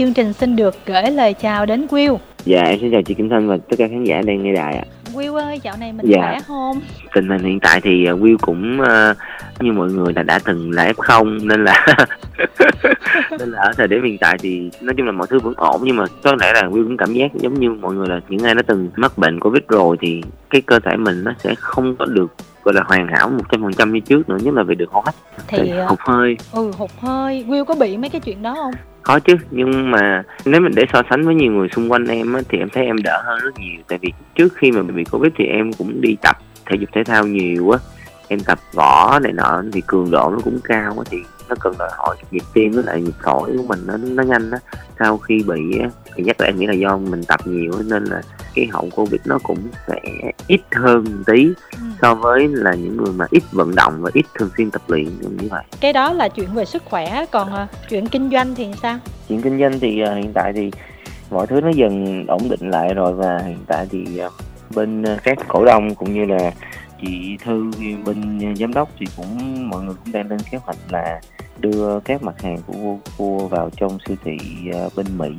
chương trình xin được gửi lời chào đến Will. Dạ em xin chào chị Kim Thanh và tất cả khán giả đang nghe đài ạ. Will ơi, dạo này mình Dạ. khỏe không? Tình hình hiện tại thì uh, Will cũng uh, như mọi người là đã từng là F0 nên là nên là ở thời điểm hiện tại thì nói chung là mọi thứ vẫn ổn nhưng mà có lẽ là Will cũng cảm giác giống như mọi người là những ai đã từng mắc bệnh Covid rồi thì cái cơ thể mình nó sẽ không có được gọi là hoàn hảo một trăm phần trăm như trước nữa nhất là về đường hô hấp Thì ờ, hụt hơi ừ hụt hơi. Will có bị mấy cái chuyện đó không? có chứ nhưng mà nếu mình để so sánh với nhiều người xung quanh em á, thì em thấy em đỡ hơn rất nhiều tại vì trước khi mà bị covid thì em cũng đi tập thể dục thể thao nhiều á em tập võ này nọ thì cường độ nó cũng cao á thì nó cần đòi hỏi nhịp tim với lại nhịp phổi của mình nó nó nhanh á sau khi bị thì chắc là em nghĩ là do mình tập nhiều nên là cái hậu covid nó cũng sẽ ít hơn một tí Ừ. so với là những người mà ít vận động và ít thường xuyên tập luyện như vậy Cái đó là chuyện về sức khỏe, còn ờ, chuyện kinh doanh thì sao? chuyện kinh doanh thì ờ, hiện tại thì mọi thứ nó dần ổn định lại rồi và hiện tại thì ờ, bên các cổ đông cũng như là chị thư bên giám đốc thì cũng mọi người cũng đang lên kế hoạch là đưa các mặt hàng của Vô vào trong siêu thị ờ, bên Mỹ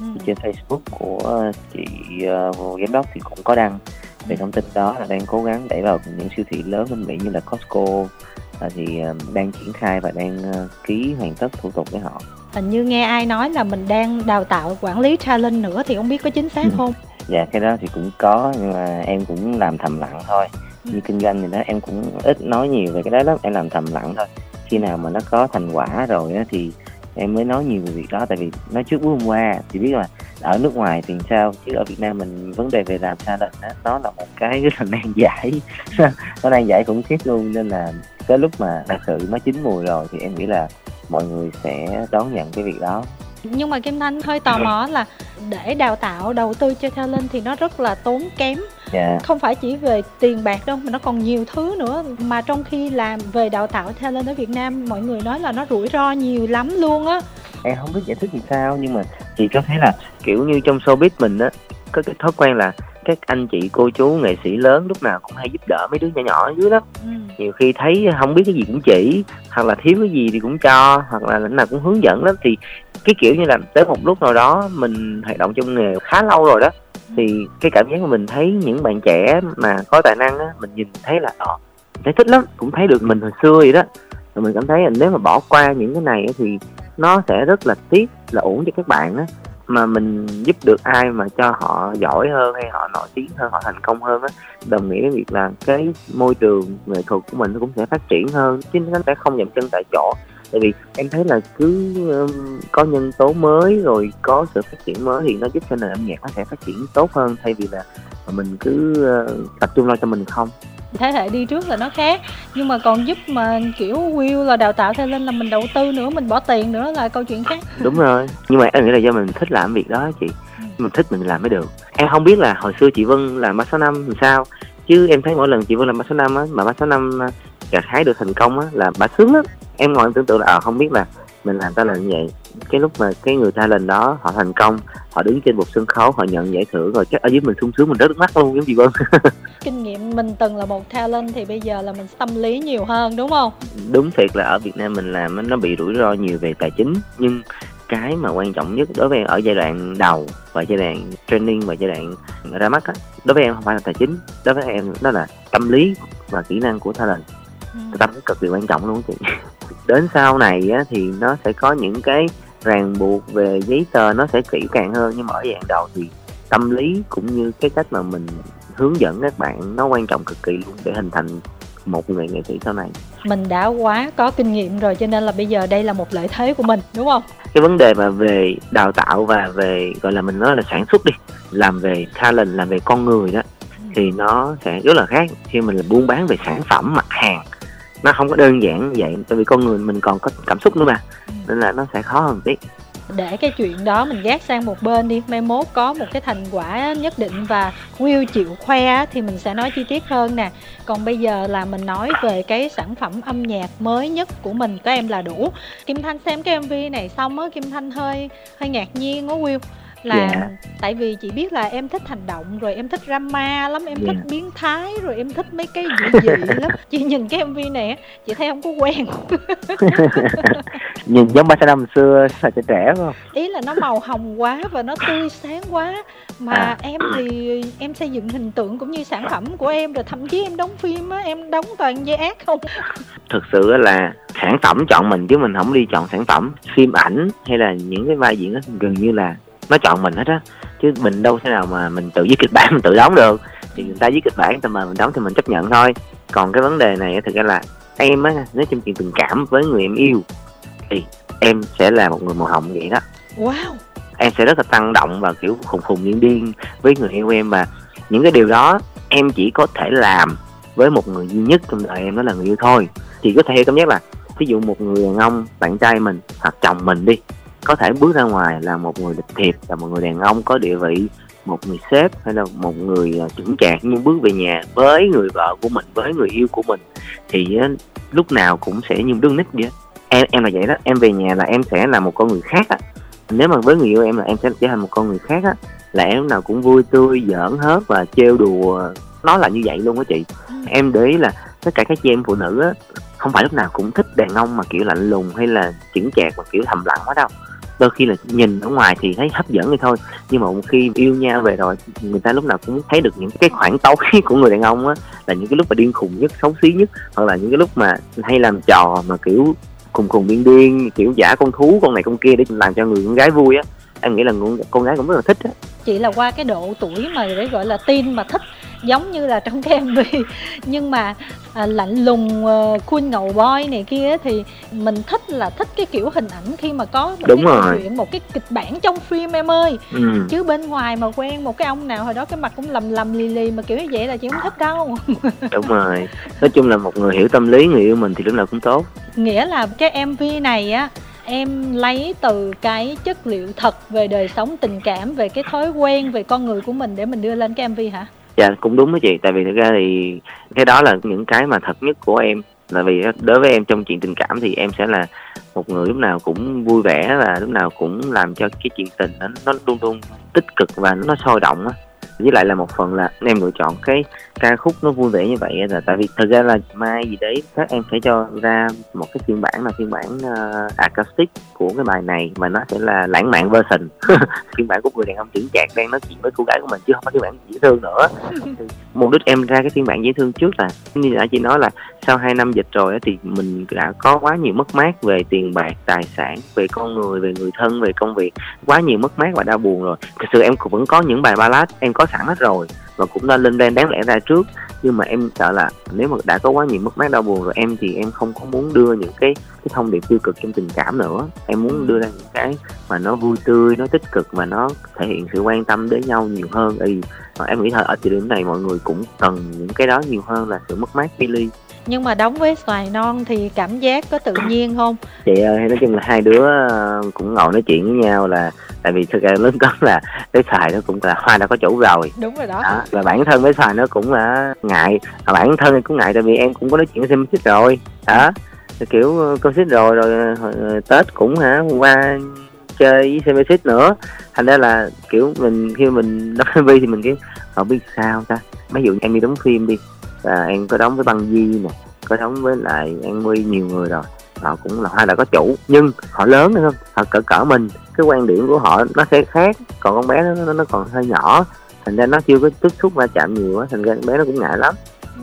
Ừ. trên Facebook của chị ờ, giám đốc thì cũng có đăng về thông tin đó là đang cố gắng đẩy vào những siêu thị lớn bên Mỹ như là Costco ờ, thì đang triển khai và đang ký hoàn tất thủ tục với họ Hình như nghe ai nói là mình đang đào tạo quản lý talent nữa thì không biết có chính xác Ừ. không? dạ cái đó thì cũng có nhưng mà em cũng làm thầm lặng thôi Ừ như kinh doanh thì đó em cũng ít nói nhiều về cái đó lắm em làm thầm lặng thôi. Khi nào mà nó có thành quả rồi đó, thì em mới nói nhiều về việc đó tại vì nói trước bữa hôm qua thì biết là ở nước ngoài thì sao chứ ở Việt Nam mình vấn đề về làm sao đó nó là một cái rất là nan giải. Nó nan giải khủng khiếp luôn nên là tới lúc mà thật sự nó chín mùi rồi thì em nghĩ là mọi người sẽ đón nhận cái việc đó. Nhưng mà Kim Thanh hơi tò mò là để đào tạo đầu tư cho talent thì nó rất là tốn kém dạ. Không phải chỉ về tiền bạc đâu mà nó còn nhiều thứ nữa. Mà trong khi làm về đào tạo talent ở Việt Nam mọi người nói là nó rủi ro nhiều lắm luôn á. Em không biết giải thích làm sao nhưng mà chị có thấy là kiểu như trong showbiz mình á có cái thói quen là các anh chị cô chú nghệ sĩ lớn lúc nào cũng hay giúp đỡ mấy đứa nhỏ nhỏ ở dưới đó. Ừ. nhiều khi thấy không biết cái gì cũng chỉ hoặc là thiếu cái gì thì cũng cho hoặc là lúc nào cũng hướng dẫn lắm thì cái kiểu như là tới một lúc nào đó mình hoạt động trong nghề khá lâu rồi đó thì cái cảm giác của mình thấy những bạn trẻ mà có tài năng á, mình nhìn thấy là ờ thấy thích lắm, cũng thấy được mình hồi xưa vậy đó. Rồi mình cảm thấy là nếu mà bỏ qua những cái này á thì nó sẽ rất là tiếc, là uổng cho các bạn á. Mà mình giúp được ai mà cho họ giỏi hơn hay họ nổi tiếng hơn, họ thành công hơn á, đồng nghĩa với việc là cái môi trường nghệ thuật của mình nó cũng sẽ phát triển hơn, chứ nó sẽ không dậm chân tại chỗ tại vì em thấy là cứ um, có nhân tố mới rồi có sự phát triển mới thì nó giúp cho nền âm nhạc nó sẽ phát triển tốt hơn thay vì là mình cứ uh, tập trung lo cho mình không. Thế hệ đi trước là nó khác nhưng mà còn giúp mà kiểu Will là đào tạo talent là mình đầu tư nữa mình bỏ tiền nữa là câu chuyện khác. Đúng rồi nhưng mà em nghĩ là do mình thích làm việc đó chị mình thích mình làm mới được. Em không biết là hồi xưa chị Vân làm ba số năm làm sao chứ em thấy mỗi lần chị Vân làm ba số năm á mà ba số năm gặt hái được thành công á là bà sướng lắm. Em ngồi em tưởng tượng là à, không biết là mình làm talent như vậy. Cái lúc mà cái người talent đó họ thành công họ đứng trên một sân khấu họ nhận giải thưởng rồi chắc ở dưới mình sung sướng mình rớt nước mắt luôn giống chị Vân. Kinh nghiệm mình từng là một talent thì bây giờ là mình tâm lý nhiều hơn đúng không? Đúng thiệt là ở Việt Nam mình làm nó bị rủi ro nhiều về tài chính. Nhưng cái mà quan trọng nhất đối với em ở giai đoạn đầu và giai đoạn training và giai đoạn ra mắt á đối với em không phải là tài chính đối với em đó là tâm lý và kỹ năng của talent ừ. tâm lý cực kỳ quan trọng luôn chị. Đến sau này á thì nó sẽ có những cái ràng buộc về giấy tờ nó sẽ kỹ càng hơn nhưng mà ở đoạn đầu thì tâm lý cũng như cái cách mà mình hướng dẫn các bạn nó quan trọng cực kỳ luôn để hình thành một người nghệ sĩ sau này. Mình đã quá có kinh nghiệm rồi cho nên là bây giờ đây là một lợi thế của mình đúng không? Cái vấn đề mà về đào tạo và về gọi là mình nói là sản xuất đi làm về talent làm về con người đó thì nó sẽ rất là khác. Khi mình là buôn bán về sản phẩm mặt hàng nó không có đơn giản vậy tại vì con người mình còn có cảm xúc nữa mà. Nên là nó sẽ khó hơn tí. Để cái chuyện đó mình gác sang một bên đi. Mai mốt có một cái thành quả nhất định và Will chịu khoe thì mình sẽ nói chi tiết hơn nè. Còn bây giờ là mình nói về cái sản phẩm âm nhạc mới nhất của mình. Có em là đủ. Kim Thanh xem cái MV này xong á Kim Thanh hơi hơi ngạc nhiên á Will là Dạ. tại vì chị biết là em thích hành động rồi em thích drama lắm em Dạ. thích biến thái rồi em thích mấy cái dị dị lắm. Chị nhìn cái mv này chị thấy không có quen. Nhìn giống ba năm xưa sao trẻ trẻ không? Ý là nó màu hồng quá và nó tươi sáng quá. Mà À. em thì em xây dựng hình tượng cũng như sản phẩm của em rồi thậm chí em đóng phim á em đóng toàn vai ác không? Thực sự là sản phẩm chọn mình chứ mình không đi chọn sản phẩm. Phim ảnh hay là những cái vai diễn á gần như là nó chọn mình hết á. Chứ mình đâu thể nào mà mình tự viết kịch bản mình tự đóng được. Thì người ta viết kịch bản ta mời mình đóng thì mình chấp nhận thôi. Còn cái vấn đề này thực ra là em á nếu trong chuyện tình cảm với người em yêu thì em sẽ là một người màu hồng vậy đó. Wow. Em sẽ rất là tăng động và kiểu khùng khùng điên điên với người yêu em. Và những cái điều đó em chỉ có thể làm với một người duy nhất trong đời em đó là người yêu thôi. Thì có thể cảm giác là ví dụ một người đàn ông bạn trai mình hoặc chồng mình đi có thể bước ra ngoài là một người lịch thiệp là một người đàn ông có địa vị một người sếp hay là một người à, chững chạc nhưng bước về nhà với người vợ của mình với người yêu của mình thì lúc nào cũng sẽ như đứa nít vậy em em là vậy đó. Em về nhà là em sẽ là một con người khác á. Nếu mà với người yêu em là em sẽ trở thành một con người khác á. Là em lúc nào cũng vui tươi giỡn hớt và trêu đùa. Nó là như vậy luôn á chị. Ừ. em để ý là tất cả các chị em phụ nữ á không phải lúc nào cũng thích đàn ông mà kiểu lạnh lùng hay là chững chạc mà kiểu thầm lặng quá đâu đôi khi là nhìn ở ngoài thì thấy hấp dẫn thì thôi. Nhưng mà một khi yêu nhau về rồi người ta lúc nào cũng thấy được những cái khoảng tối của người đàn ông á là những cái lúc mà điên khùng nhất xấu xí nhất hoặc là những cái lúc mà hay làm trò mà kiểu khùng khùng điên điên kiểu giả con thú con này con kia để làm cho người con gái vui á. Em nghĩ là con, gái cũng rất là thích á. Chị là qua cái độ tuổi mà để gọi là tin mà thích giống như là trong cái mv nhưng mà à, lạnh lùng uh, cool ngầu boy này kia thì mình thích là thích cái kiểu hình ảnh khi mà có một Đúng cái rồi. chuyện một cái kịch bản trong phim em ơi. Ừ. chứ bên ngoài mà quen một cái ông nào hồi đó cái mặt cũng lầm lầm lì lì mà kiểu như vậy là chị không thích đâu. Đúng rồi. Nói chung là một người hiểu tâm lý người yêu mình thì lúc nào cũng tốt. Nghĩa là cái mv này á em lấy từ cái chất liệu thật về đời sống tình cảm về cái thói quen về con người của mình để mình đưa lên cái mv hả dạ cũng đúng đó chị. Tại vì thực ra thì cái đó là những cái mà thật nhất của em. Là vì đối với em trong chuyện tình cảm thì em sẽ là một người lúc nào cũng vui vẻ và lúc nào cũng làm cho cái chuyện tình nó nó luôn luôn tích cực và nó sôi động á với lại là một phần là em lựa chọn cái ca khúc nó vui vẻ như vậy là tại vì thực ra là mai gì đấy các em sẽ cho ra một cái phiên bản là phiên bản uh, acoustic của cái bài này mà nó sẽ là lãng mạn version. Phiên bản của người đàn ông chững chạc đang nói chuyện với cô gái của mình chứ không phải phiên bản dễ thương nữa. Thì mục đích em ra cái phiên bản dễ thương trước là như đã chị nói là sau 2 năm dịch rồi thì mình đã có quá nhiều mất mát về tiền bạc tài sản về con người về người thân về công việc quá nhiều mất mát và đau buồn rồi. Thực sự em cũng vẫn có những bài ballad em có sẵn hết rồi và cũng đã lên đen đáng lẽ ra trước. Nhưng mà em sợ là nếu mà đã có quá nhiều mất mát đau buồn rồi em thì em không có muốn đưa những cái cái thông điệp tiêu cực trong tình cảm nữa. Em muốn đưa ra những cái mà nó vui tươi nó tích cực mà nó thể hiện sự quan tâm đến nhau nhiều hơn. Thì em nghĩ là ở thời điểm này mọi người cũng cần những cái đó nhiều hơn là sự mất mát phi ly nhưng mà đóng với xoài non thì cảm giác có tự nhiên không? Chị ơi nói chung là hai đứa ờ, cũng ngồi nói chuyện với nhau là tại vì thực ra lớn cấn là cái xài nó cũng là hoa đã có chủ rồi. Đúng rồi đó. Đó và bản thân với xài nó cũng là ngại. Mà bản thân cũng ngại tại vì em cũng có nói chuyện với xem xích rồi. Đó kiểu ờ, con xích rồi rồi ờ, tết cũng hả qua chơi với xem xích nữa. Thành ra là kiểu mình khi mình đóng MV thì mình kiểu họ biết sao ta? Ví dụ em đi đóng phim đi và em có đóng với băng di nè có đóng với lại an nguy nhiều người rồi. Họ cũng là hai là có chủ nhưng họ lớn hơn không? Họ cỡ cỡ mình. Cái quan điểm của họ nó sẽ khác. Còn con bé nó nó, còn hơi nhỏ. Thành ra nó chưa có tiếp xúc va chạm nhiều á thành ra con bé nó cũng ngại lắm.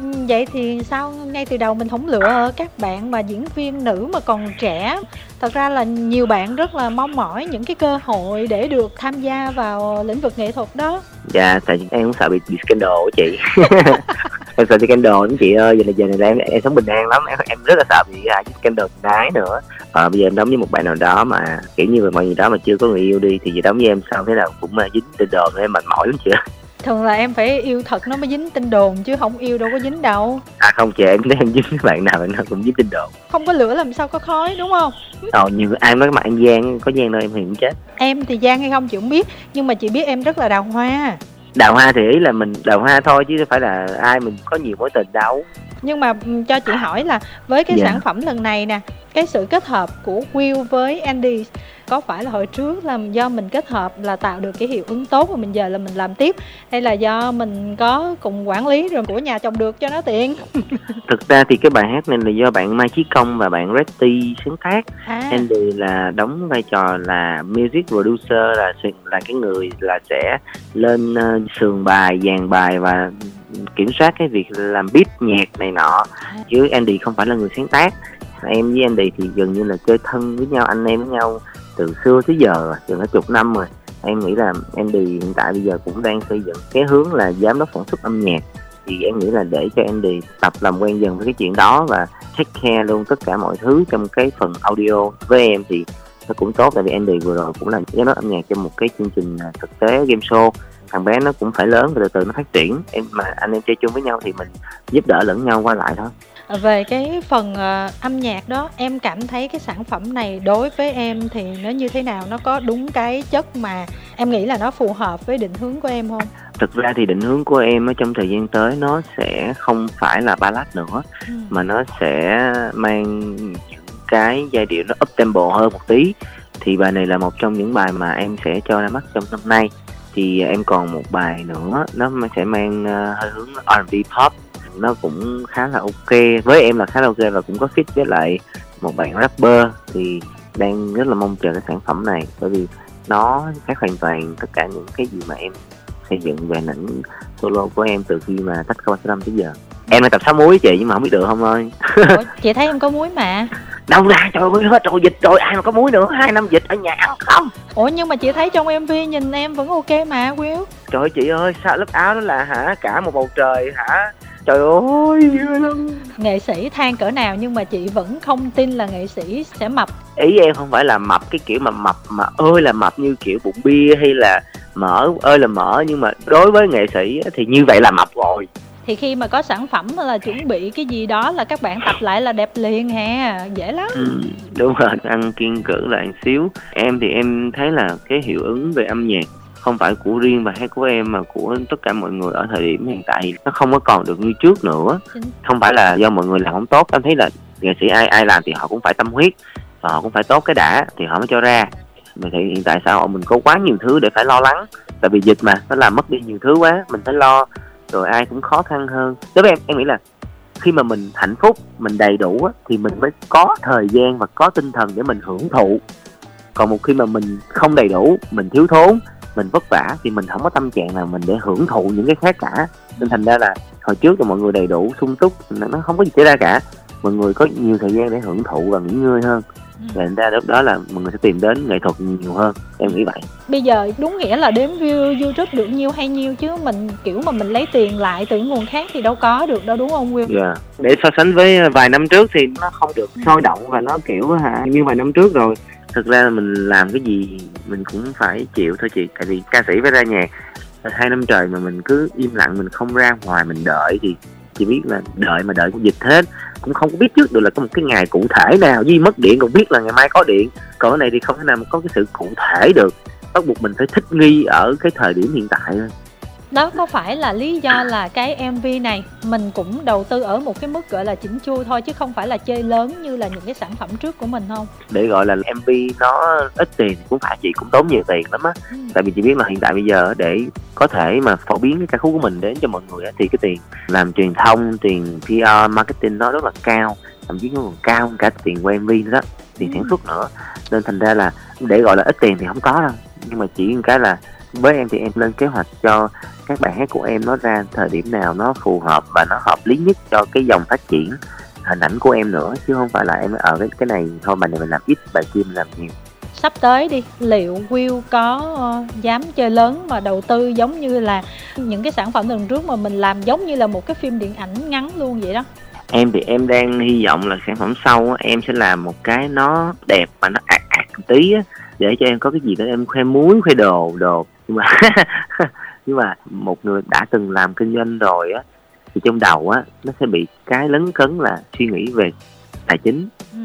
Ừ, vậy thì sao? Ngay từ đầu mình không lựa các bạn mà diễn viên nữ mà còn trẻ. Thật ra là nhiều bạn rất là mong mỏi những cái cơ hội để được tham gia vào lĩnh vực nghệ thuật đó. Dạ tại vì em cũng sợ bị, bị scandal á chị em sợ scandal lắm chị ơi giờ này giờ này em, em sống bình an lắm. Em, em rất là sợ bị ai với scandal đái nữa. Ờ bây giờ em đóng với một bạn nào đó mà kiểu như mọi người đó mà chưa có người yêu đi thì giờ đóng với em sao thế nào cũng uh, dính tin đồn em mệt mỏi lắm chị ơi. thường là em phải yêu thật nó mới dính tin đồn chứ không yêu đâu có dính đâu. À không chị em thấy em dính với bạn nào bạn nào cũng dính tin đồn. Không có lửa làm sao có khói đúng không? Ờ nhiều ai nói mặt em gian có gian đâu em thì cũng chết. Em thì gian hay không chị không biết nhưng mà chị biết em rất là đào hoa đào hoa thì ý là mình, đào hoa thôi chứ không phải là ai mình có nhiều mối tình đâu nhưng mà cho chị hỏi là với cái Dạ. sản phẩm lần này nè cái sự kết hợp của Will với Andy có phải là hồi trước là do mình kết hợp là tạo được cái hiệu ứng tốt và mình giờ là mình làm tiếp? Hay là do mình có cùng quản lý rồi của nhà chồng được cho nó tiện? Thực ra thì cái bài hát này là do bạn Mai Chí Công và bạn Reddy sáng tác. À. Andy là đóng vai trò là music producer là là cái người là sẽ lên uh, sườn bài dàn bài và kiểm soát cái việc làm beat nhạc này nọ chứ Andy không phải là người sáng tác. Em với Andy thì gần như là chơi thân với nhau anh em với nhau từ xưa tới giờ rồi, chừng cả chục năm rồi. Em nghĩ là Andy hiện tại bây giờ cũng đang xây dựng cái hướng là giám đốc sản xuất âm nhạc. Thì em nghĩ là để cho Andy tập làm quen dần với cái chuyện đó và take care luôn tất cả mọi thứ trong cái phần audio. Với em thì nó cũng tốt tại vì Andy vừa rồi cũng là giám đốc âm nhạc trong một cái chương trình à, thực tế game show thằng bé nó cũng phải lớn và từ từ nó phát triển. Em mà anh em chơi chung với nhau thì mình giúp đỡ lẫn nhau qua lại thôi. Về cái phần ờ, âm nhạc đó em cảm thấy cái sản phẩm này đối với em thì nó như thế nào? Nó có đúng cái chất mà em nghĩ là nó phù hợp với định hướng của em không? Thực ra thì định hướng của em ở trong thời gian tới nó sẽ không phải là ballad nữa ừ. mà nó sẽ mang những cái giai điệu nó up tempo hơn một tí. Thì bài này là một trong những bài mà em sẽ cho ra mắt trong năm nay thì em còn một bài nữa nó sẽ mang ờ, hơi hướng R&B pop. Nó cũng khá là ok. Với em là khá là ok và cũng có fit với lại một bạn rapper thì đang rất là mong chờ cái sản phẩm này. Bởi vì nó khác hoàn toàn tất cả những cái gì mà em xây dựng về ảnh solo của em từ khi mà tách câu năm tới giờ. Em là tập sáu muối chị nhưng mà không biết được không ơi. Ủa, chị thấy em có muối mà đâu ra trời ơi hết rồi dịch rồi ai mà có muối nữa hai năm dịch ở nhà ăn không? Ủa nhưng mà chị thấy trong mv nhìn em vẫn ok mà Will. Trời ơi chị ơi sao lớp áo đó là hả cả một bầu trời hả? Trời ơi lắm. Nghệ sĩ than cỡ nào nhưng mà chị vẫn không tin là nghệ sĩ sẽ mập. Ý em không phải là mập cái kiểu mà mập mà ơi là mập như kiểu bụng bia hay là mỡ ơi là mỡ nhưng mà đối với nghệ sĩ thì như vậy là mập rồi thì khi mà có sản phẩm là chuẩn bị cái gì đó là các bạn tập lại là đẹp liền ha dễ lắm. Ừ, đúng rồi ăn kiên cử lại một xíu. Em thì em thấy là cái hiệu ứng về âm nhạc không phải của riêng bài hát của em mà của tất cả mọi người ở thời điểm hiện tại nó không có còn được như trước nữa. Không phải là do mọi người làm không tốt em thấy là nghệ sĩ ai ai làm thì họ cũng phải tâm huyết và họ cũng phải tốt cái đã thì họ mới cho ra. Mà thì hiện tại xã hội mình có quá nhiều thứ để phải lo lắng tại vì dịch mà nó làm mất đi nhiều thứ quá mình phải lo rồi ai cũng khó khăn hơn. Đối với em em nghĩ là khi mà mình hạnh phúc mình đầy đủ á, thì mình mới có thời gian và có tinh thần để mình hưởng thụ. Còn một khi mà mình không đầy đủ mình thiếu thốn mình vất vả thì mình không có tâm trạng nào mình để hưởng thụ những cái khác cả. Nên thành ra là hồi trước là mọi người đầy đủ sung túc nó nó không có gì xảy ra cả. Mọi người có nhiều thời gian để hưởng thụ và nghỉ ngơi hơn. Ừ. và thành ra lúc đó là mọi người sẽ tìm đến nghệ thuật nhiều hơn em nghĩ vậy bây giờ đúng nghĩa là đếm view youtube được nhiêu hay nhiêu chứ mình kiểu mà mình lấy tiền lại từ nguồn khác thì đâu có được đâu đúng không Will Dạ. Để so sánh với vài năm trước thì nó không được sôi động và nó kiểu hả như vài năm trước rồi. Thực ra là mình làm cái gì mình cũng phải chịu thôi chị. Tại vì ca sĩ phải ra nhạc hai năm trời mà mình cứ im lặng mình không ra ngoài mình đợi thì chỉ biết là đợi mà đợi cũng dịch hết cũng không biết trước được là có một cái ngày cụ thể nào, duy mất điện còn biết là ngày mai có điện. Còn cái này thì không thể nào mà có cái sự cụ thể được. Bắt buộc mình phải thích nghi ở cái thời điểm hiện tại thôi đó có phải là lý do là cái mv này mình cũng đầu tư ở một cái mức gọi là chỉnh chu thôi chứ không phải là chơi lớn như là những cái sản phẩm trước của mình không? Để gọi là mv nó ít tiền cũng phải chị cũng tốn nhiều tiền lắm á. Ừ. tại vì chị biết là hiện tại bây giờ để có thể mà phổ biến cái ca khúc của mình đến cho mọi người á, thì cái tiền làm truyền thông tiền PR marketing nó rất là cao thậm chí nó còn cao hơn cả tiền quay MV nữa đó. Tiền Ừ. sản xuất nữa. Nên thành ra là để gọi là ít tiền thì không có đâu. Nhưng mà chỉ cái là với em thì em lên kế hoạch cho các bài hát của em nó ra thời điểm nào nó phù hợp và nó hợp lý nhất cho cái dòng phát triển hình ảnh của em nữa chứ không phải là em ở cái cái này thôi bài này mình làm ít bài kia mình làm nhiều. Sắp tới đi liệu Will có ờ, dám chơi lớn mà đầu tư giống như là những cái sản phẩm lần trước mà mình làm giống như là một cái phim điện ảnh ngắn luôn vậy đó? Em thì em đang hy vọng là sản phẩm sau em sẽ làm một cái nó đẹp mà nó ạt một tí á, để cho em có cái gì đó em khoe muối khoe đồ đồ nhưng mà nhưng mà một người đã từng làm kinh doanh rồi á thì trong đầu á nó sẽ bị cái lấn cấn là suy nghĩ về tài chính. Ừ.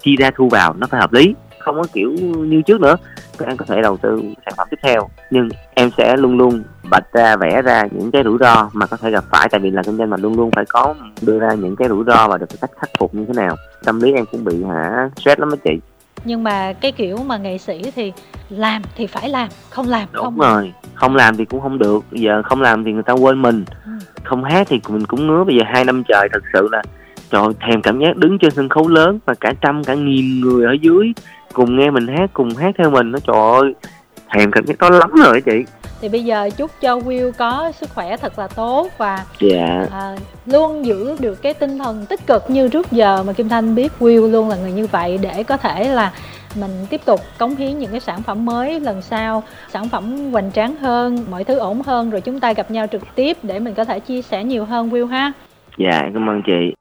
chi ra thu vào nó phải hợp lý không có kiểu như trước nữa. Các em có thể đầu tư sản phẩm tiếp theo nhưng em sẽ luôn luôn vạch ra vẽ ra những cái rủi ro mà có thể gặp phải. Tại vì là kinh doanh mà luôn luôn phải có đưa ra những cái rủi ro và được cách khắc phục như thế nào. Tâm lý em cũng bị hả stress lắm đó chị nhưng mà cái kiểu mà nghệ sĩ thì làm thì phải làm không làm đúng không. rồi. Không làm thì cũng không được. Bây giờ không làm thì người ta quên mình. Ừ. không hát thì mình cũng ngứa. Bây giờ hai năm trời thật sự là trời thèm cảm giác đứng trên sân khấu lớn và cả trăm cả nghìn người ở dưới cùng nghe mình hát cùng hát theo mình. Nó trời ơi thèm cảm giác đó lắm rồi chị thì bây giờ chúc cho Will có sức khỏe thật là tốt và dạ. à, luôn giữ được cái tinh thần tích cực như trước giờ mà Kim Thanh biết Will luôn là người như vậy để có thể là mình tiếp tục cống hiến những cái sản phẩm mới lần sau sản phẩm hoành tráng hơn mọi thứ ổn hơn rồi chúng ta gặp nhau trực tiếp để mình có thể chia sẻ nhiều hơn Will ha. Dạ cảm ơn chị